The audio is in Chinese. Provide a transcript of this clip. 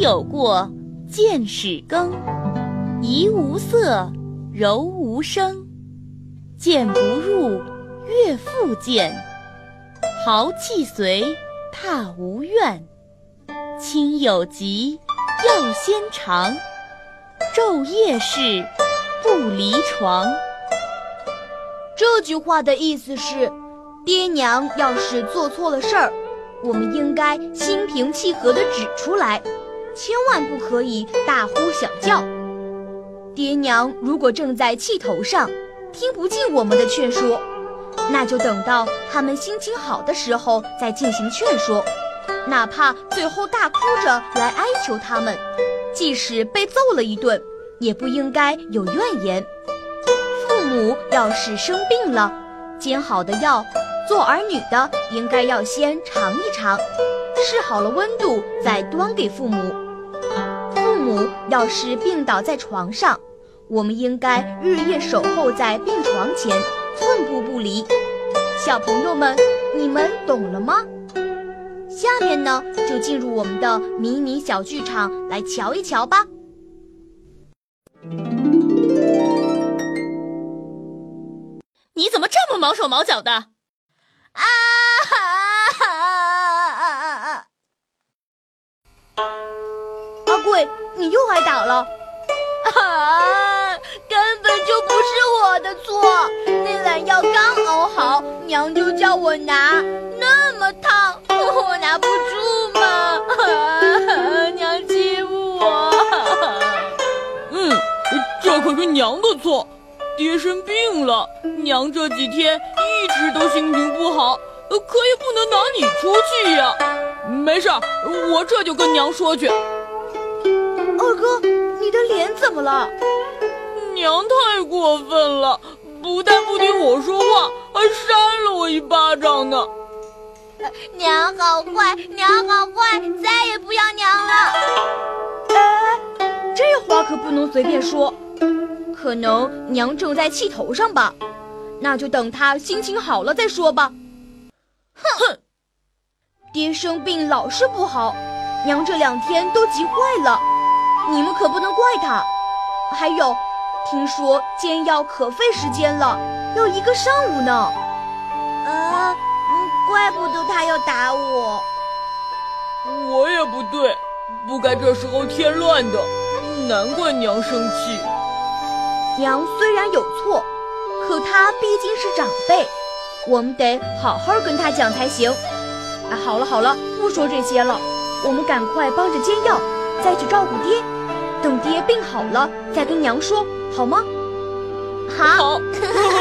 有过，见始更。怡无色，柔无声。见不入，悦复见。豪气随，踏无怨。亲有疾，药先尝。昼夜侍，不离床。这句话的意思是，爹娘要是做错了事儿，我们应该心平气和地指出来，千万不可以大呼小叫。爹娘如果正在气头上，听不进我们的劝说，那就等到他们心情好的时候再进行劝说，哪怕最后大哭着来哀求他们，即使被揍了一顿，也不应该有怨言。父母要是生病了，煎好的药，做儿女的应该要先尝一尝，试好了温度再端给父母。父母要是病倒在床上，我们应该日夜守候在病床前，寸步不离。小朋友们，你们懂了吗？下面呢，就进入我们的迷你小剧场来瞧一瞧吧。你怎么这么毛手毛脚的？你又挨打了。啊！根本就不是我的错，那碗药刚熬好，娘就叫我拿，那么烫，我拿不住嘛。啊！娘欺负我。嗯，这可是娘的错。爹生病了，娘这几天一直都心情不好，可也不能拿你出气呀。没事，我这就跟娘说去。二哥，你的脸怎么了？娘太过分了，不但不听我说话，还扇了我一巴掌呢。娘好坏，娘好坏，再也不要娘了。哎，这话可不能随便说。可能娘正在气头上吧，那就等她心情好了再说吧。哼哼，爹生病老是不好，娘这两天都急坏了，你们可不能怪他。还有，听说煎药可费时间了，要一个上午呢。啊，怪不得他要打我。我也不对，不该这时候添乱的，难怪娘生气。娘虽然有错，可她毕竟是长辈，我们得好好跟她讲才行。啊，好了好了，不说这些了，我们赶快帮着煎药，再去照顾爹。等爹病好了再跟娘说，好吗？好。